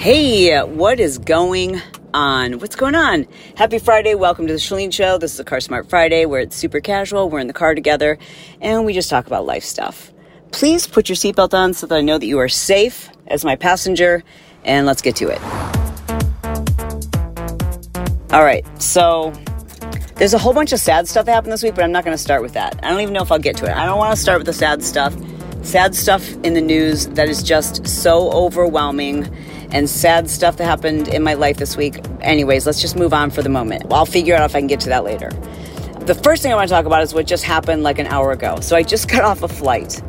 Hey, what is going on? What's going on? Happy Friday. Welcome to the Chalene Show. This is a Car Smart Friday where it's super casual. We're in the car together and we just talk about life stuff. Please put your seatbelt on so that I know that you are safe as my passenger and let's get to it. All right, so there's a whole bunch of sad stuff that happened this week, but I'm not going to start with that. I don't even know if I'll get to it. I don't want to start with the sad stuff. Sad stuff in the news that is just so overwhelming and sad stuff that happened in my life this week. Anyways, let's just move on for the moment. I'll figure out if I can get to that later. The first thing I want to talk about is what just happened like an hour ago. So I just got off a flight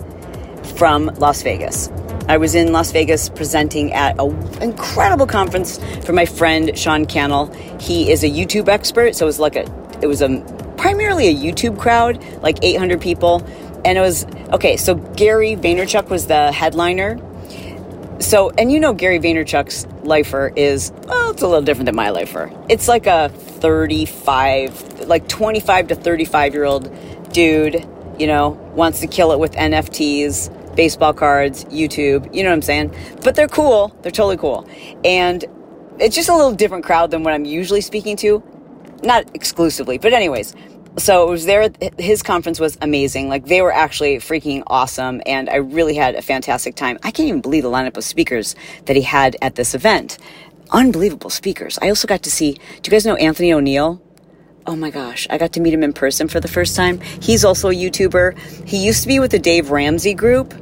from Las Vegas. I was in Las Vegas presenting at an incredible conference for my friend Sean Cannell. He is a YouTube expert, so it was like a it was a primarily a YouTube crowd, like 800 people, and it was okay. So Gary Vaynerchuk was the headliner, so, and you know, Gary Vaynerchuk's lifer is, well, it's a little different than my lifer. It's like a 35, like 25 to 35 year old dude, you know, wants to kill it with NFTs, baseball cards, YouTube, you know what I'm saying? But they're cool. They're totally cool. And it's just a little different crowd than what I'm usually speaking to. Not exclusively, but anyways, so it was there his conference was amazing. Like they were actually freaking awesome and i really had a fantastic time. I can't even believe the lineup of speakers that he had at this event. Unbelievable speakers. I also got to see do you guys know anthony o'neill? Oh my gosh i got to meet him in person for the first time. He's also a youtuber. He used to be with the dave ramsey group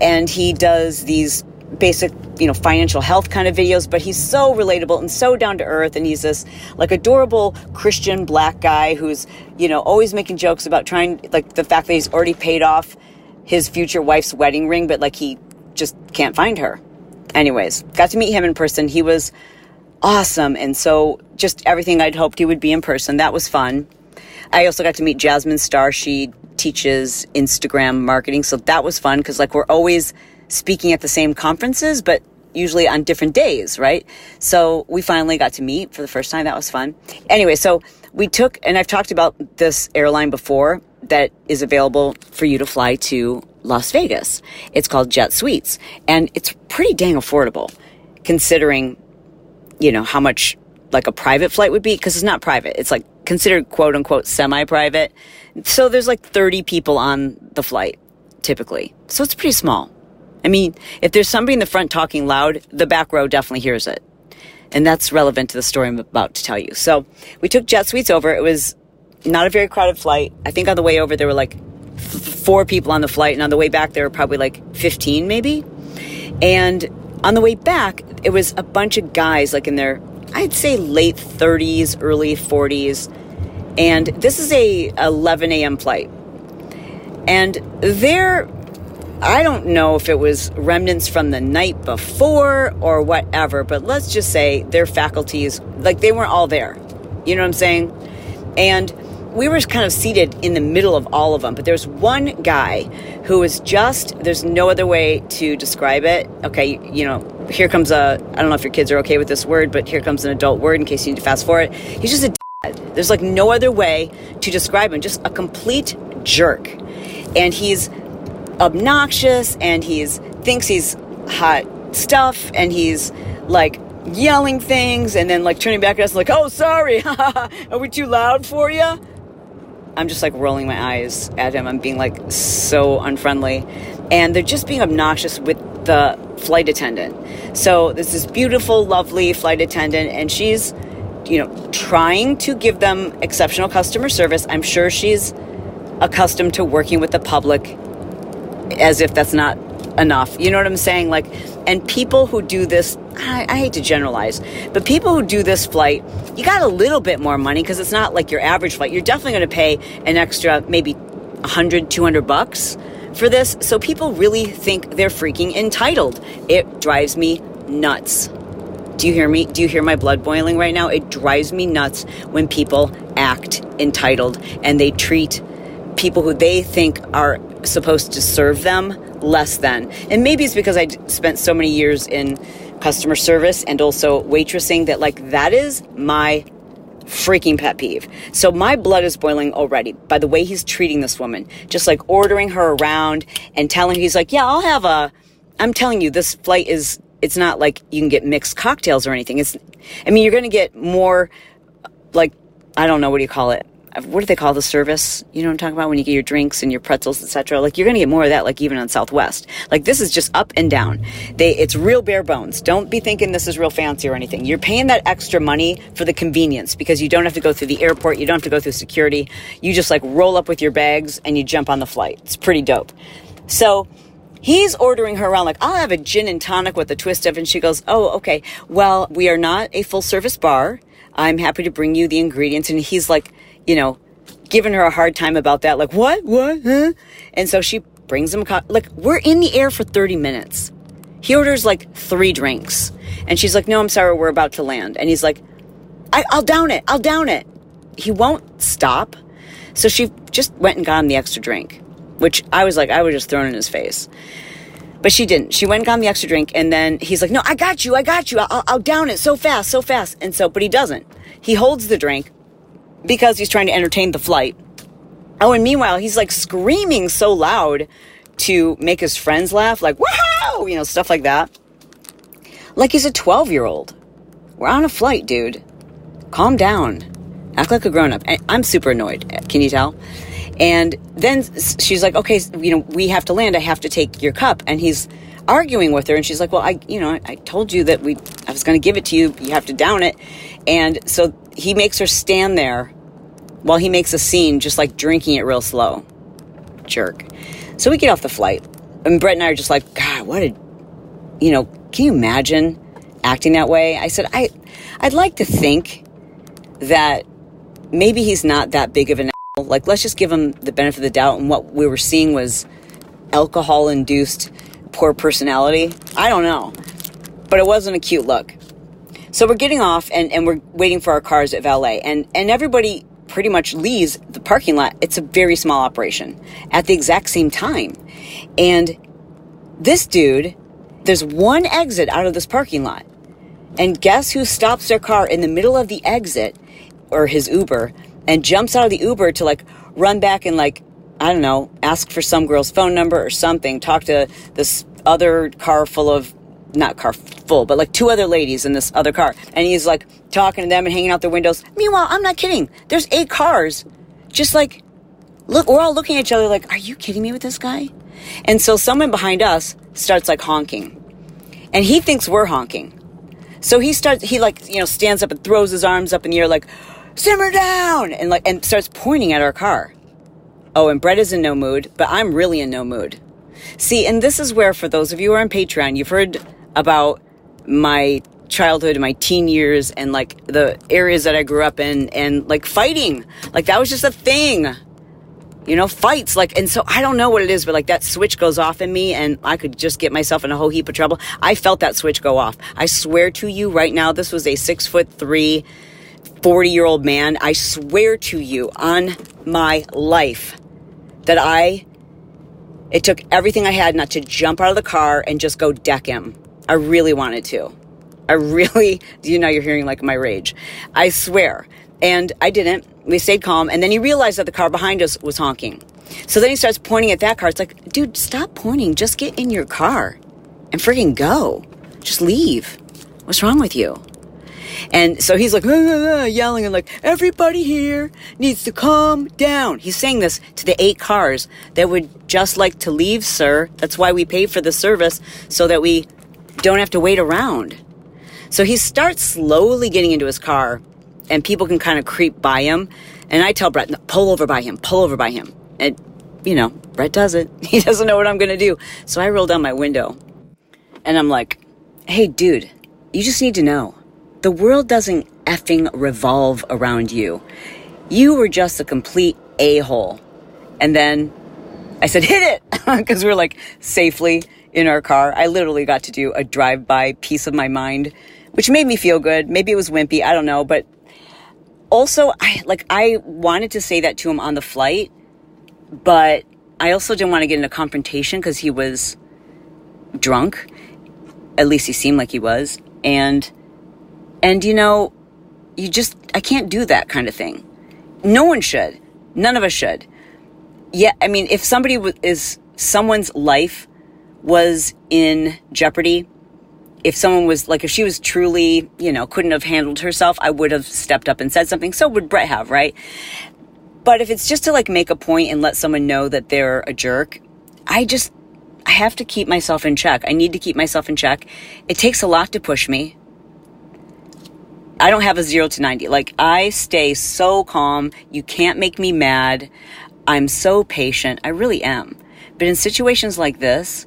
and he does these basic, you know, financial health kind of videos, but he's so relatable and so down to earth. And he's this like adorable Christian black guy who's, you know, always making jokes about trying, like the fact that he's already paid off his future wife's wedding ring, but like he just can't find her. Anyways, got to meet him in person. He was awesome. And so just everything I'd hoped he would be in person. That was fun. I also got to meet Jasmine Star. She teaches Instagram marketing. So that was fun because like we're always speaking at the same conferences, but usually on different days, right? So we finally got to meet for the first time. That was fun. Anyway, so we took, and I've talked about this airline before that is available for you to fly to Las Vegas. It's called Jet Suites, and it's pretty dang affordable considering, you know, how much like a private flight would be because it's not private. It's like considered quote unquote semi private. So there's like 30 people on the flight typically. So it's pretty small. I mean, if there's somebody in the front talking loud, the back row definitely hears it. And that's relevant to the story I'm about to tell you. So we took Jet Suites over. It was not a very crowded flight. I think on the way over, there were like f- four people on the flight. And on the way back, there were probably like 15 maybe. And on the way back, it was a bunch of guys like in their, I'd say late 30s, early 40s. And this is a 11 a.m. flight. And they're I don't know if it was remnants from the night before or whatever, but let's just say their faculties, like they weren't all there. You know what I'm saying? And we were kind of seated in the middle of all of them, but there's one guy who was just, there's no other way to describe it. Okay, you know, here comes a, I don't know if your kids are okay with this word, but here comes an adult word in case you need to fast forward. He's just a. There's like no other way to describe him, just a complete jerk. And he's obnoxious and he's thinks he's hot stuff and he's like yelling things and then like turning back at us like, oh, sorry, are we too loud for you? I'm just like rolling my eyes at him. I'm being like so unfriendly. And they're just being obnoxious with the flight attendant. So there's this beautiful, lovely flight attendant, and she's, you know, trying to give them exceptional customer service. I'm sure she's accustomed to working with the public as if that's not enough. You know what I'm saying? Like, and people who do this, I, I, hate to generalize, but people who do this flight, you got a little bit more money because it's not like your average flight. You're definitely going to pay an extra maybe 100, 200 bucks for this. So people really think they're freaking entitled. It drives me nuts. Do you hear me? Do you hear my blood boiling right now? It drives me nuts when people act entitled and they treat people who they think are supposed to serve them less than. And maybe it's because I spent so many years in customer service and also waitressing that like that is my freaking pet peeve. So my blood is boiling already by the way he's treating this woman. Just like ordering her around and telling he's like, "Yeah, I'll have a I'm telling you this flight is it's not like you can get mixed cocktails or anything. It's, I mean, you're going to get more like, I don't know, what do you call it? Uh, what do they call the service? You know what I'm talking about when you get your drinks and your pretzels, etc. Like you're going to get more of that, like even on Southwest. Like this is just up and down. They, it's real bare bones. Don't be thinking this is real fancy or anything. You're paying that extra money for the convenience because you don't have to go through the airport. You don't have to go through security. You just like roll up with your bags and you jump on the flight. It's pretty dope. So He's ordering her around like, I'll have a gin and tonic with a twist of, and she goes, Oh, okay. Well, we are not a full service bar. I'm happy to bring you the ingredients. And he's like, you know, giving her a hard time about that. Like, what? What? Huh? And so she brings him, co- like, we're in the air for 30 minutes. He orders like three drinks. And she's like, no, I'm sorry, we're about to land. And he's like, I- I'll down it. I'll down it. He won't stop. So she just went and got him the extra drink which I was like, I would just thrown in his face. But she didn't. She went and got the extra drink, and then he's like, "No, I got you, I got you. I'll, I'll down it so fast, so fast." And so, but he doesn't. He holds the drink because he's trying to entertain the flight. Oh, and meanwhile, he's like screaming so loud to make his friends laugh, like "Wow!" You know, stuff like that. Like he's a twelve-year-old. We're on a flight, dude. Calm down. Act like a grown-up. I'm super annoyed. Can you tell? And then she's like, okay, you know, we have to land. I have to take your cup. And he's arguing with her. And she's like, well, I, you know, I told you that we, I was going to give it to you. You have to down it. And so he makes her stand there while he makes a scene, just like drinking it real slow. Jerk. So we get off the flight. And Bret and I are just like, God, what a, you know, can you imagine acting that way? I said, I, I'd like to think that maybe he's not that big of an like, let's just give him the benefit of the doubt. And what we were seeing was alcohol induced poor personality. I don't know. But it wasn't a cute look. So we're getting off and, and we're waiting for our cars at valet. And, and everybody pretty much leaves the parking lot. It's a very small operation at the exact same time. And this dude, there's one exit out of this parking lot. And guess who stops their car in the middle of the exit or his Uber and jumps out of the Uber to like run back and like, I don't know, ask for some girl's phone number or something, talk to this other car full of, not car full, but like two other ladies in this other car. And he's like talking to them and hanging out their windows. Meanwhile, I'm not kidding. There's eight cars. Just like, look, we're all looking at each other like, are you kidding me with this guy? And so someone behind us starts like honking. And he thinks we're honking. So he starts, he like, you know, stands up and throws his arms up in the air like, simmer down and like and starts pointing at our car oh and bret is in no mood but i'm really in no mood. See and this is where for those of you who are on patreon you've heard about my childhood and my teen years and like the areas that i grew up in and like fighting. Like that was just a thing. You know fights like and so i don't know what it is but like that switch goes off in me and i could just get myself in a whole heap of trouble. I felt that switch go off. I swear to you right now this was a six foot three 40 year old man, I swear to you on my life that I, it took everything I had not to jump out of the car and just go deck him. I really wanted to. I really, do you know, you're hearing like my rage. I swear. And I didn't. We stayed calm. And then he realized that the car behind us was honking. So then he starts pointing at that car. It's like, dude, stop pointing. Just get in your car and freaking go. Just leave. What's wrong with you? And so he's like, yelling and like, everybody here needs to calm down. He's saying this to the eight cars that would just like to leave, sir. That's why we pay for the service so that we don't have to wait around. So he starts slowly getting into his car and people can kind of creep by him. And I tell Bret, pull over by him, pull over by him. And, you know, Bret does it. He doesn't know what I'm going to do. So I roll down my window and I'm like, hey, dude, you just need to know the world doesn't effing revolve around you. You were just a complete a hole. And then I said, hit it! Because we're like safely in our car. I literally got to do a drive by piece of my mind, which made me feel good. Maybe it was wimpy. I don't know. But also, I like, I wanted to say that to him on the flight, but I also didn't want to get in a confrontation because he was drunk. At least he seemed like he was. And and you know, you just, I can't do that kind of thing. No one should. None of us should. Yeah, I mean, if somebody is, someone's life was in jeopardy if someone was like, if she was truly, you know, couldn't have handled herself, I would have stepped up and said something. So would Bret have, right? But if it's just to like make a point and let someone know that they're a jerk, I just, I have to keep myself in check. I need to keep myself in check. It takes a lot to push me. I don't have a zero to 90. Like, I stay so calm. You can't make me mad. I'm so patient. I really am. But in situations like this,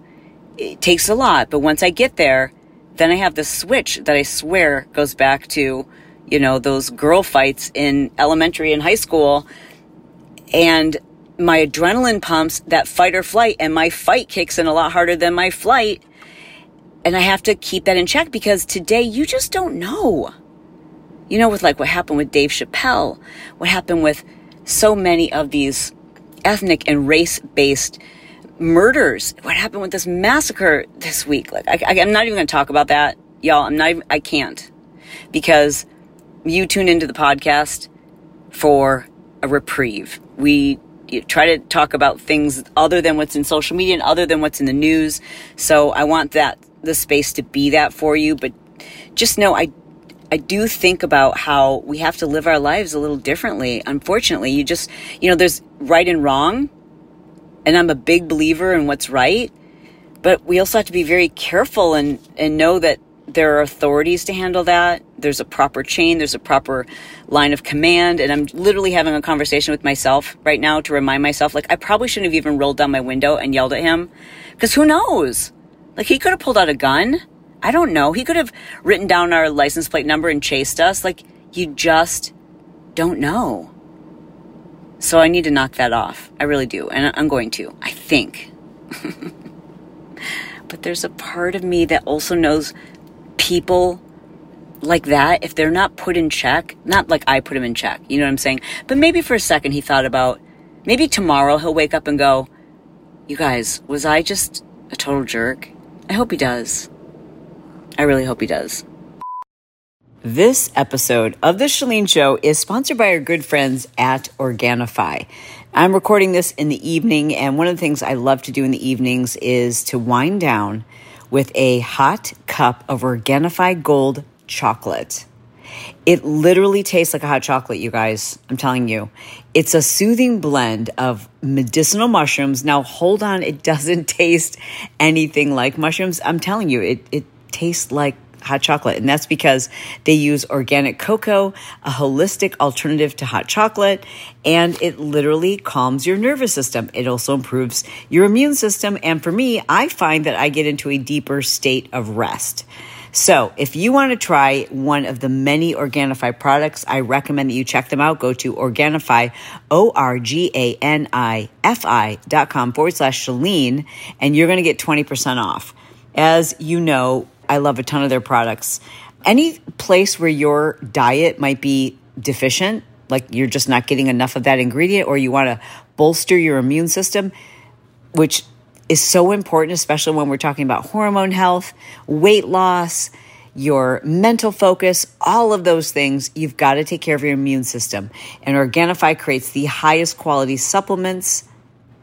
it takes a lot. But once I get there, then I have this switch that I swear goes back to, you know, those girl fights in elementary and high school. And my adrenaline pumps that fight or flight, and my fight kicks in a lot harder than my flight. And I have to keep that in check because today you just don't know. You know, with like what happened with Dave Chappelle, what happened with so many of these ethnic and race based murders, what happened with this massacre this week. Like, I, am not even going to talk about that, y'all. I'm not even, I can't because you tune into the podcast for a reprieve. We try to talk about things other than what's in social media and other than what's in the news. So I want that, the space to be that for you, but just know I I do think about how we have to live our lives a little differently. Unfortunately, you just, you know, there's right and wrong. And I'm a big believer in what's right. But we also have to be very careful and, and know that there are authorities to handle that. There's a proper chain, there's a proper line of command. And I'm literally having a conversation with myself right now to remind myself, like, I probably shouldn't have even rolled down my window and yelled at him. Because who knows? Like, he could have pulled out a gun. I don't know. He could have written down our license plate number and chased us. Like, you just don't know. So I need to knock that off. I really do. And I'm going to. I think. but there's a part of me that also knows people like that, if they're not put in check, not like I put him in check, you know what I'm saying? But maybe for a second he thought about, maybe tomorrow he'll wake up and go, You guys, was I just a total jerk? I hope he does. I really hope he does. This episode of The Chalene Show is sponsored by our good friends at Organifi. I'm recording this in the evening, and one of the things I love to do in the evenings is to wind down with a hot cup of Organifi Gold chocolate. It literally tastes like a hot chocolate, you guys. I'm telling you. It's a soothing blend of medicinal mushrooms. Now, hold on, it doesn't taste anything like mushrooms. I'm telling you, it, it tastes like hot chocolate. And that's because they use organic cocoa, a holistic alternative to hot chocolate, and it literally calms your nervous system. It also improves your immune system. And for me, I find that I get into a deeper state of rest. So, if you want to try one of the many Organifi products, I recommend that you check them out. Go to Organifi, O R G A N I F I dot com forward slash Chalene, and you're going to get 20% off. As you know, I love a ton of their products. Any place where your diet might be deficient, like you're just not getting enough of that ingredient, or you want to bolster your immune system, which is so important, especially when we're talking about hormone health, weight loss, your mental focus, all of those things, you've got to take care of your immune system. And Organifi creates the highest quality supplements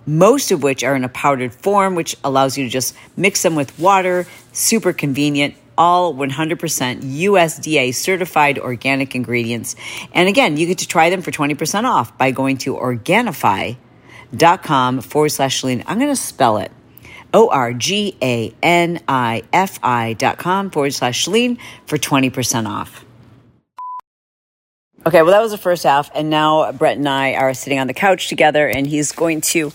most of which are in a powdered form, which allows you to just mix them with water. Super convenient. All 100% USDA certified organic ingredients. And again, you get to try them for 20% off by going to organifi.com forward slash Chalene. I'm going to spell it. O R G A N I F I dot com forward slash Chalene for 20% off. Okay, well, that was the first half. And now Bret and I are sitting on the couch together, and he's going to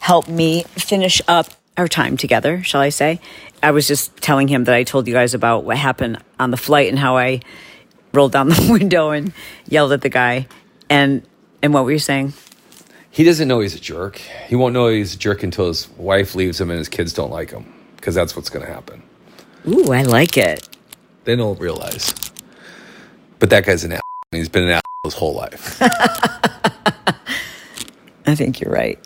help me finish up our time together, shall I say. I was just telling him that I told you guys about what happened on the flight and how I rolled down the window and yelled at the guy. And and what were you saying? He doesn't know he's a jerk. He won't know he's a jerk until his wife leaves him and his kids don't like him, because that's what's going to happen. Ooh, I like it. They don't realize. But that guy's an ass. He's been an ass his whole life. I think you're right.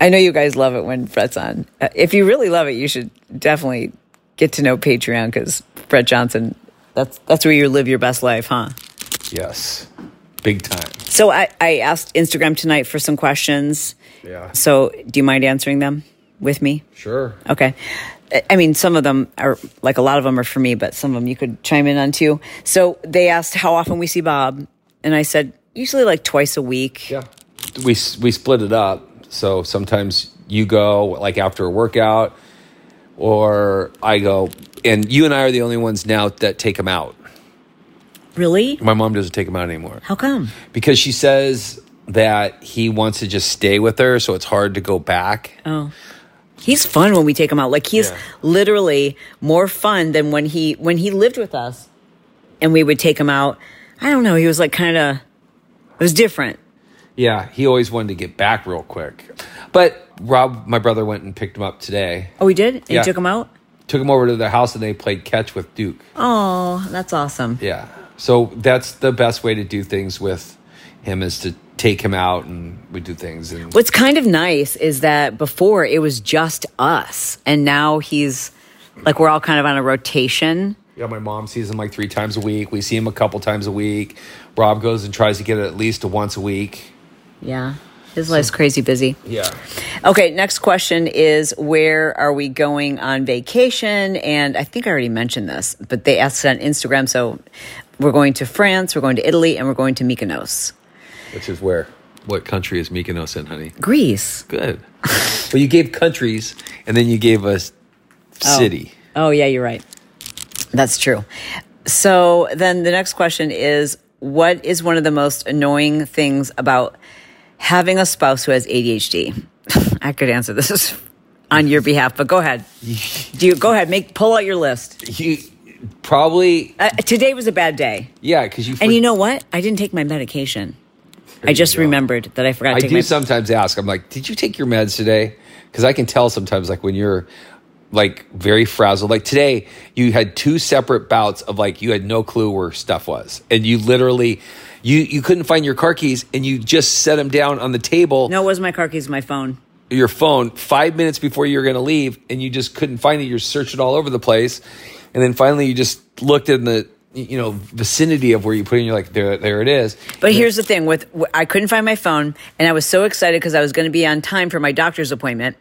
I know you guys love it when Bret's on. Uh, if you really love it, you should definitely get to know Patreon because Bret Johnson, that's that's where you live your best life, huh? Yes, big time. So I, I asked Instagram tonight for some questions. Yeah. So do you mind answering them with me? Sure. Okay. I- mean, some of them are like a lot of them are for me, but some of them you could chime in on too. So they asked how often we see Bob, and I said usually like twice a week. Yeah. We we split it up. So sometimes you go like after a workout, or I go, and you and I are the only ones now that take him out. Really? My mom doesn't take him out anymore How come? because she says that he wants to just stay with her, so it's hard to go back. Oh. He's fun when we take him out. Like he's Yeah. literally more fun than when he when he lived with us and we would take him out. I don't know, he was like kind of it was different. Yeah, he always wanted to get back real quick. But Rob, my brother, went and picked him up today. Oh, he did? And Yeah. you took him out? Took him over to their house and they played catch with Duke. Oh, that's awesome. Yeah. So that's the best way to do things with him is to take him out and we do things and What's kind of nice is that before it was just us and now he's like we're all kind of on a rotation. yeah, my mom sees him like three times a week. We see him a couple times a week. Rob goes and tries to get it at least once a week. Yeah. His life's crazy busy. Yeah. Okay, next question is where are we going on vacation? And I think I already mentioned this, but they asked it on Instagram. So we're going to France, we're going to Italy, and we're going to Mykonos. Which is where? What country is Mykonos in, honey? Greece. Good. well, you gave countries and then you gave us city. Oh, yeah, you're right. That's true. So then the next question is what is one of the most annoying things about having a spouse who has ADHD? I could answer this on your behalf, but go ahead. Do you go ahead, make pull out your list. You probably Uh, today was a bad day. yeah, because you And you know what? I didn't take my medication. I just remembered that I forgot to I do my sometimes ask. I'm like, did you take your meds today? Because I can tell sometimes, like when you're like very frazzled. Like today, you had two separate bouts of like you had no clue where stuff was, and you literally you you couldn't find your car keys, and you just set them down on the table, No, it was my car keys, my phone. your phone, five minutes before you were going to leave, and you just couldn't find it. You're searching all over the place, and then finally you just looked in the you know vicinity of where you put it. and You're like, there, there it is. But here's the thing: with I couldn't find my phone, and I was so excited because I was going to be on time for my doctor's appointment.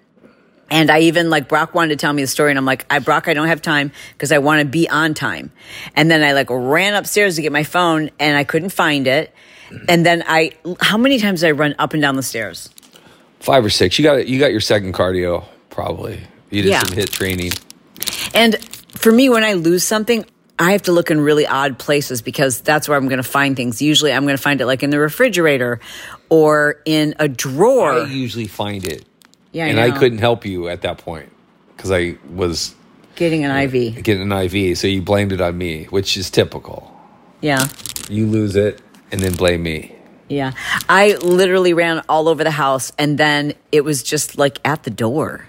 And I even like Brock wanted to tell me the story, and I'm like, I Brock, I don't have time because I want to be on time. And then I like ran upstairs to get my phone, and I couldn't find it. And then I, how many times did I run up and down the stairs? Five or six. You got you got your second cardio probably. You did Yeah. some HIIT training. And for me, when I lose something, I have to look in really odd places because that's where I'm going to find things. Usually, I'm going to find it like in the refrigerator or in a drawer. I usually find it, yeah, and I know. couldn't help you at that point because I was getting an IV. Uh, getting an IV. So you blamed it on me, which is typical. Yeah. You lose it and then blame me. Yeah. I literally ran all over the house and then it was just like at the door.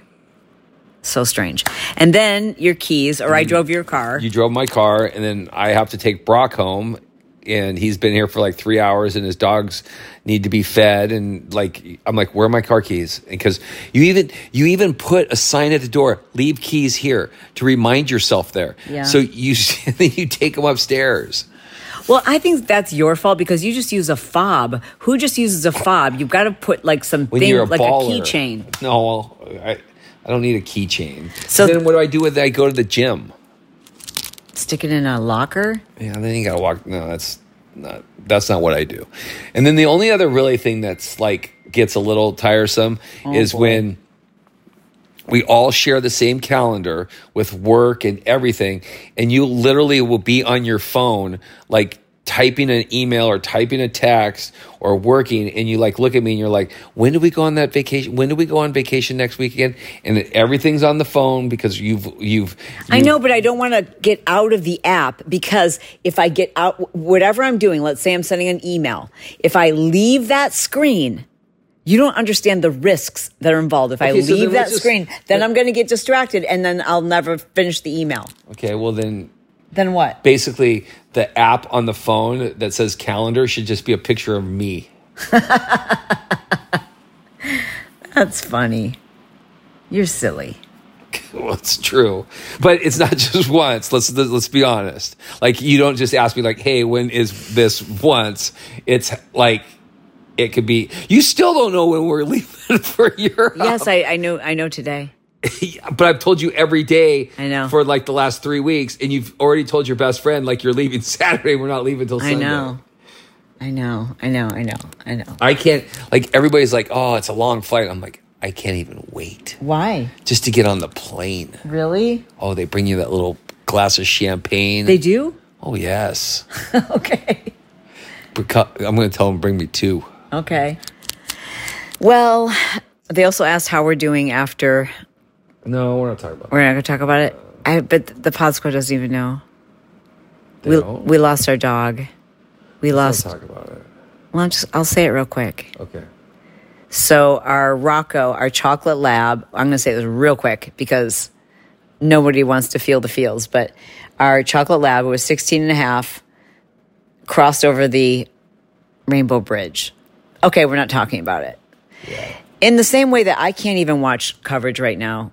So strange. And then your keys, or I drove your car. You drove my car, and then I have to take Brock home, and he's been here for like three hours, and his dogs need to be fed, and like I'm like, where are my car keys? Because you even you even put a sign at the door, leave keys here to remind yourself there. Yeah. So you then you take them upstairs. Well, I think that's your fault because you just use a fob. Who just uses a fob? You've got to put like some When thing, a like baller. a keychain. No, well, I I don't need a keychain. So- So then what do I do with it? I go to the gym. Stick it in a locker. Yeah, then you gotta walk. No, that's not. That's not what I do. And then the only other really thing that's like gets a little tiresome oh, is boy. when we all share the same calendar with work and everything, and you literally will be on your phone like typing an email or typing a text or working and you like look at me and you're like when do we go on that vacation when do we go on vacation next week again and everything's on the phone because you've you've I know, but I don't want to get out of the app because if I get out, whatever I'm doing, let's say I'm sending an email, if I leave that screen, you don't understand the risks that are involved. If I Okay, so leave that just- screen, then I'm going to get distracted and then I'll never finish the email. okay well then Then what? basically the app on the phone that says calendar should just be a picture of me. That's funny. You're silly. Well, it's true, but it's not just once. Let's let's be honest. Like you don't just ask me like, "Hey, when is this once?" It's like it could be. You still don't know when we're leaving for Europe. Yes, I, I know. I know today. but I've told you every day I know. for like the last three weeks, and you've already told your best friend like you're leaving Saturday. We're not leaving I Sunday. know. I know. I know. I know. I know. I can't like everybody's like, oh, it's a long flight. I'm like, I can't even wait Why? just to get on the plane. Really? Oh, they bring you that little glass of champagne. They do? oh yes. okay. I'm going to tell them bring me two. Okay. Well, they also asked how we're doing after. No, we're not talking about. It. We're not going to talk about it. I but the pod squad doesn't even know. They We don't? we lost our dog. We Let's lost. talk about it. Well, I'm just, I'll say it real quick. Okay. So our Rocco, our chocolate lab, I'm going to say this real quick because nobody wants to feel the feels, but our chocolate lab was 16 and a half, crossed over the Rainbow Bridge. Okay, we're not talking about it. In the same way that I can't even watch coverage right now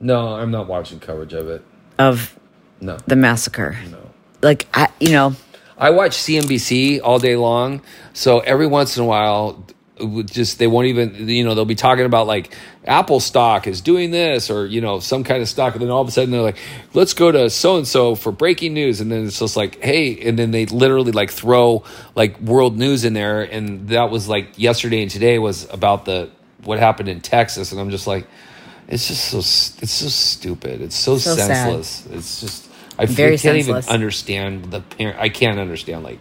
No, I'm not watching coverage of it. of No. the massacre. No. Like, I, you know, I watch CNBC all day long, so every once in a while, just they won't even you know they'll be talking about like Apple stock is doing this or you know some kind of stock, and then all of a sudden they're like, let's go to so and so for breaking news, and then it's just like hey, and then they literally like throw like world news in there, and that was like yesterday and today was about the what happened in Texas, and I'm just like. It's just so it's so stupid. It's so, So sad. senseless. It's just I Very can't senseless. even understand the parent. I can't understand like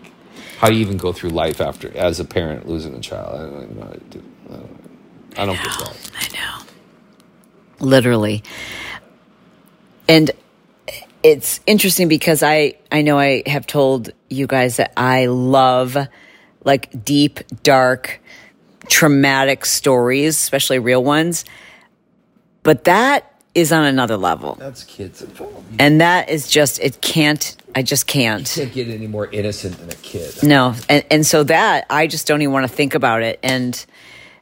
how you even go through life after as a parent losing a child. I don't even know how to do. I don't, I don't get that. I know. Literally. And it's interesting because I I know I have told you guys that I love like deep, dark, traumatic stories, especially real ones. But that is on another level. That's kids involved. You And that is just it can't I just can't. can't get any more innocent than a kid. No, and and so that I just don't even want to think about it, and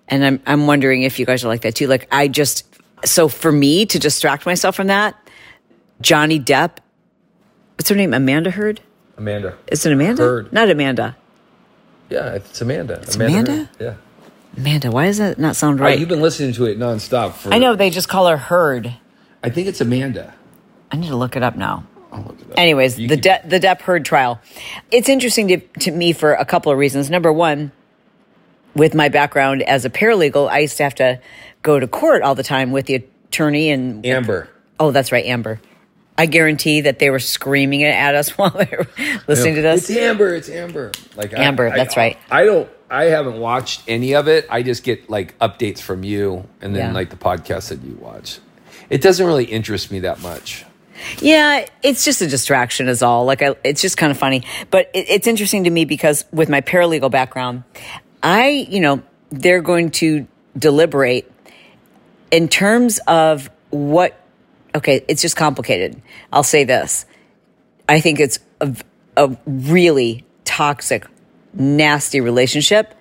and I'm I'm wondering if you guys are like that too. Like I just so for me to distract myself from that, Johnny Depp, what's her name? Amanda Heard? Amanda. Is it Amanda? Heard. Not Amanda. Yeah, it's Amanda. It's Amanda? Heard. Yeah. Amanda. Why does that not sound Right. You've been listening to it nonstop. For, I know they just call her Heard. I think it's Amanda. I need to look it up now. I'll look it up. Anyways, You the keep- De- the Depp Heard trial. It's interesting to, to me for a couple of reasons. Number one, with my background as a paralegal, I used to have to go to court all the time with the attorney and Amber. oh, that's right, Amber. I guarantee that they were screaming it at us while they were listening to this. It's Amber. It's Amber. Like I- Amber, I- that's right. I don't. I haven't watched any of it. I just get like updates from you, and then Yeah. like the podcast that you watch. It doesn't really interest me that much. Yeah, it's just a distraction, is all. Like, I, it's just kind of funny. But it, it's interesting to me because with my paralegal background, I, you know, they're going to deliberate in terms of what. Okay, it's just complicated. I'll say this. I think it's a, a really toxic, nasty relationship.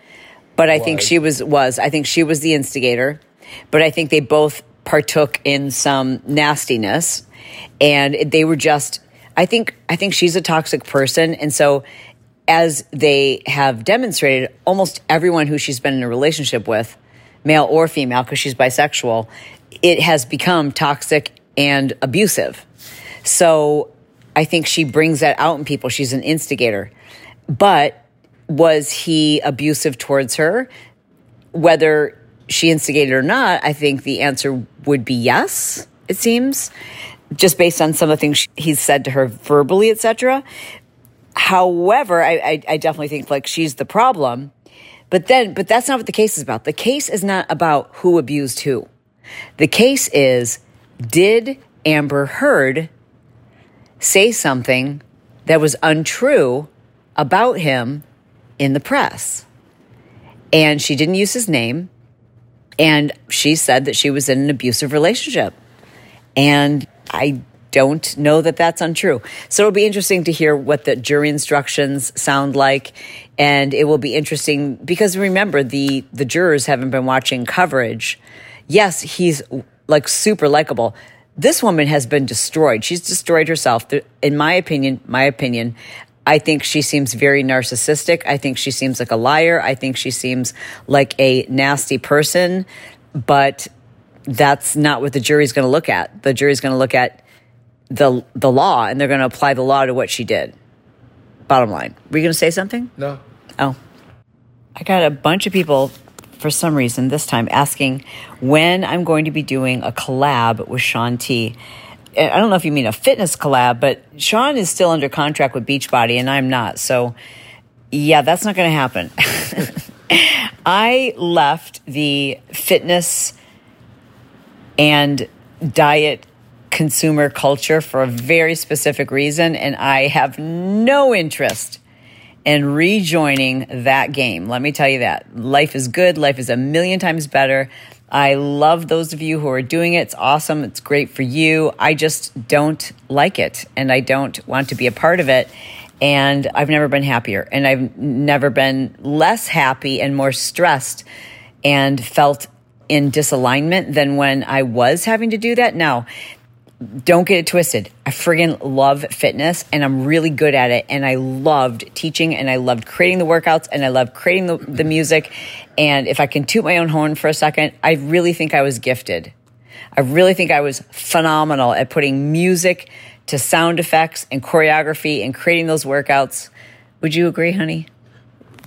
But I think she was was. I think she was the instigator. But I think they both partook in some nastiness, and they were just. I think I think she's a toxic person, and so as they have demonstrated, almost everyone who she's been in a relationship with, male or female, because she's bisexual, it has become toxic and abusive. So I think she brings that out in people. She's an instigator. But was he abusive towards her? Whether she instigated or not, I think the answer would be yes, it seems, just based on some of the things he's said to her verbally, etc. However, I, I, I definitely think like she's the problem. But then, but that's not what the case is about. The case is not about who abused who. The case is did Amber Heard say something that was untrue about him in the press? And she didn't use his name. And she said that she was in an abusive relationship. And I don't know that that's untrue. So it'll be interesting to hear what the jury instructions sound like. And it will be interesting because remember, the, the jurors haven't been watching coverage. Yes, he's like super likable. This woman has been destroyed. She's destroyed herself. In my opinion, my opinion, I think she seems very narcissistic. I think she seems like a liar. I think she seems like a nasty person. But that's not what the jury's going to look at. The jury's going to look at the the law and they're going to apply the law to what she did. Bottom line. Were you going to say something? No. Oh. I got a bunch of people for some reason this time asking when I'm going to be doing a collab with Shaun T. I don't know if you mean a fitness collab, but Shaun is still under contract with Beachbody and I'm not. So, yeah, that's not going to happen. I left the fitness and diet consumer culture for a very specific reason, and I have no interest in rejoining that game. Let me tell you that. Life is good, life is a million times better. I love those of you who are doing it. It's awesome. It's great for you. I just don't like it and I don't want to be a part of it. And I've never been happier and I've never been less happy and more stressed and felt in disalignment than when I was having to do that. Now, don't get it twisted. I friggin' love fitness and I'm really good at it. And I loved teaching and I loved creating the workouts and I loved creating the, the music. And if I can toot my own horn for a second, I really think I was gifted. I really think I was phenomenal at putting music to sound effects and choreography and creating those workouts. Would you agree, honey?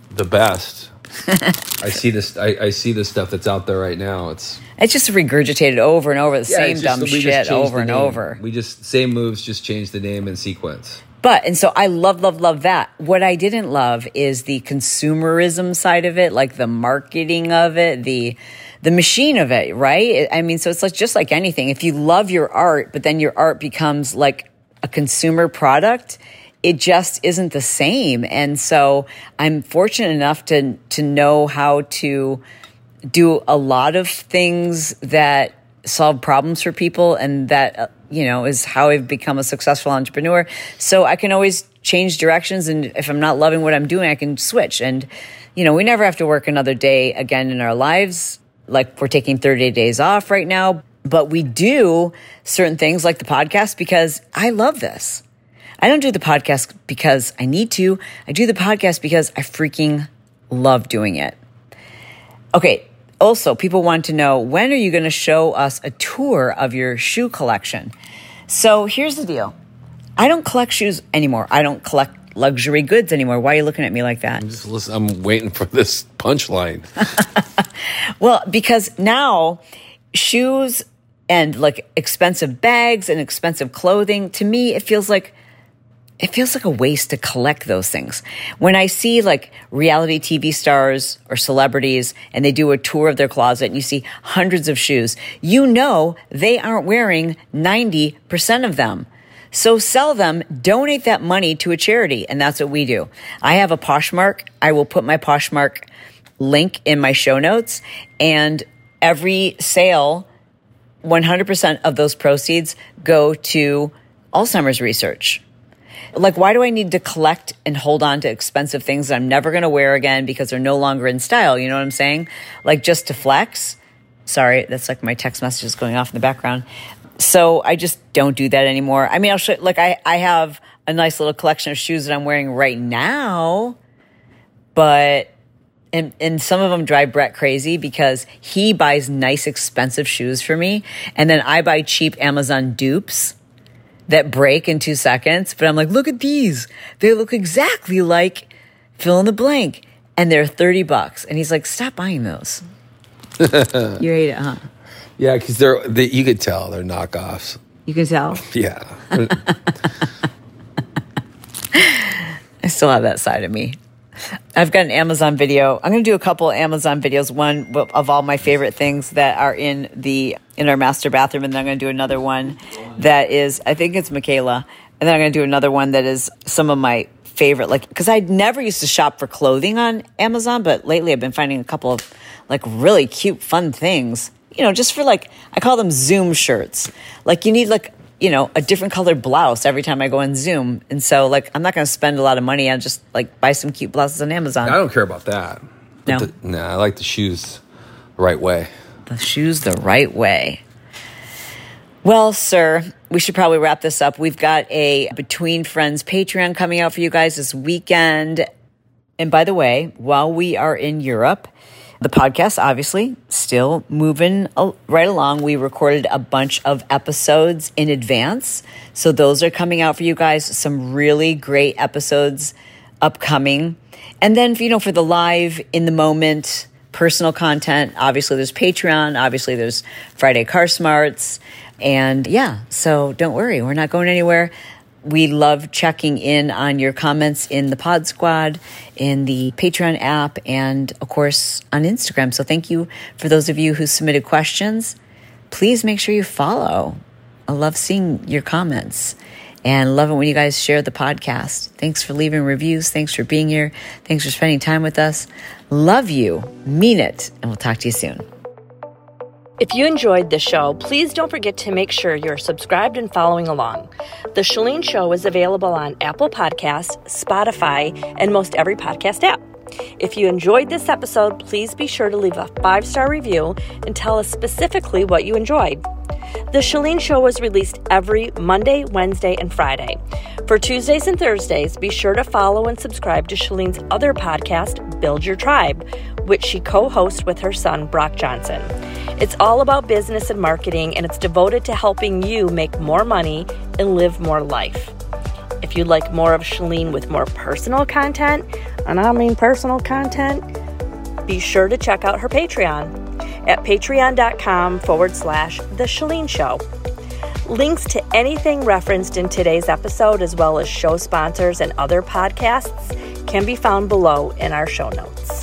The best. I see this. I, I see this stuff that's out there right now. It's It's just regurgitated over and over the Yeah, same dumb just shit over and name. over. We just same moves, just change the name and sequence. But, and so I love, love, love that. What I didn't love is the consumerism side of it, like the marketing of it, the, the machine of it, right? I mean, so it's like, just like anything. If you love your art, but then your art becomes like a consumer product, it just isn't the same. And so I'm fortunate enough to, to know how to do a lot of things that solve problems for people and that uh, you know is how I've become a successful entrepreneur. So I can always change directions and if I'm not loving what I'm doing I can switch. And you know we never have to work another day again in our lives. Like we're taking 30 days off right now. But we do certain things like the podcast because I love this. I don't do the podcast because I need to. I do the podcast because I freaking love doing it. Okay. Also, people want to know when are you going to show us a tour of your shoe collection? So here's the deal. I don't collect shoes anymore. I don't collect luxury goods anymore. Why are you looking at me like that? Just listen, I'm waiting for this punchline. Well, because now shoes and like expensive bags and expensive clothing, to me, it feels like it feels like a waste to collect those things. When I see like reality TV stars or celebrities and they do a tour of their closet and you see hundreds of shoes, you know they aren't wearing 90% of them. So sell them, donate that money to a charity. And that's what we do. I have a Poshmark. I will put my Poshmark link in my show notes and every sale 100% of those proceeds go to Alzheimer's research. Like, why do I need to collect and hold on to expensive things that I'm never going to wear again because they're no longer in style? You know what I'm saying? Like, just to flex. Sorry, that's like my text messages going off in the background. So I just don't do that anymore. I mean, I'll show, like, I, I have a nice little collection of shoes that I'm wearing right now, but and and some of them drive Bret crazy because he buys nice expensive shoes for me and then I buy cheap Amazon dupes that break in 2 seconds but I'm like look at these. They look exactly like fill in the blank and they're 30 bucks. And he's like stop buying those. You hate it huh Yeah, because they're they, you could tell they're knockoffs. you can tell? Yeah, I still have that side of me. I've got an Amazon video. I'm going to do a couple Amazon videos. One of all my favorite things that are in the in our master bathroom, and then I'm going to do another one that is I think it's Michaela, and then I'm going to do another one that is some of my favorite. Like because I never used to shop for clothing on Amazon, but lately I've been finding a couple of like really cute, fun things. You know, just for like I call them Zoom shirts. Like you need like you know, a different colored blouse every time I go on Zoom. And so, like, I'm not going to spend a lot of money on just like buy some cute blouses on Amazon. I don't care about that. No. The, nah, I like the shoes the right way. the shoes the right way. Well, sir, we should probably wrap this up. We've got a Between Friends Patreon coming out for you guys this weekend. And by the way, while we are in Europe, The podcast, obviously, still moving right along. We recorded a bunch of episodes in advance. So those are coming out for you guys. Some really great episodes upcoming. And then, you know, for the live in the moment, personal content, obviously there's Patreon, obviously there's Friday Car Smarts. And yeah, so don't worry, we're not going anywhere. We love checking in on your comments in the Pod Squad, in the Patreon app, and of course on Instagram. So thank you for those of you who submitted questions. Please make sure you follow. I love seeing your comments and love it when you guys share the podcast. Thanks for leaving reviews. Thanks for being here. Thanks for spending time with us. Love you. Mean it. And we'll talk to you soon. If you enjoyed this show, please don't forget to make sure you're subscribed and following along. The Chalene Show is available on Apple Podcasts, Spotify, and most every podcast app. If you enjoyed this episode, please be sure to leave a five star review and tell us specifically what you enjoyed. The Chalene Show was released every Monday, Wednesday, and Friday. For Tuesdays and Thursdays, be sure to follow and subscribe to Chalene's other podcast, Build Your Tribe, which she co hosts with her son, Brock Johnson. It's all about business and marketing, and it's devoted to helping you make more money and live more life. If you'd like more of Chalene with more personal content, and I mean personal content, be sure to check out her Patreon at patreon.com forward slash The Chalene Show. Links to anything referenced in today's episode, as well as show sponsors and other podcasts, can be found below in our show notes.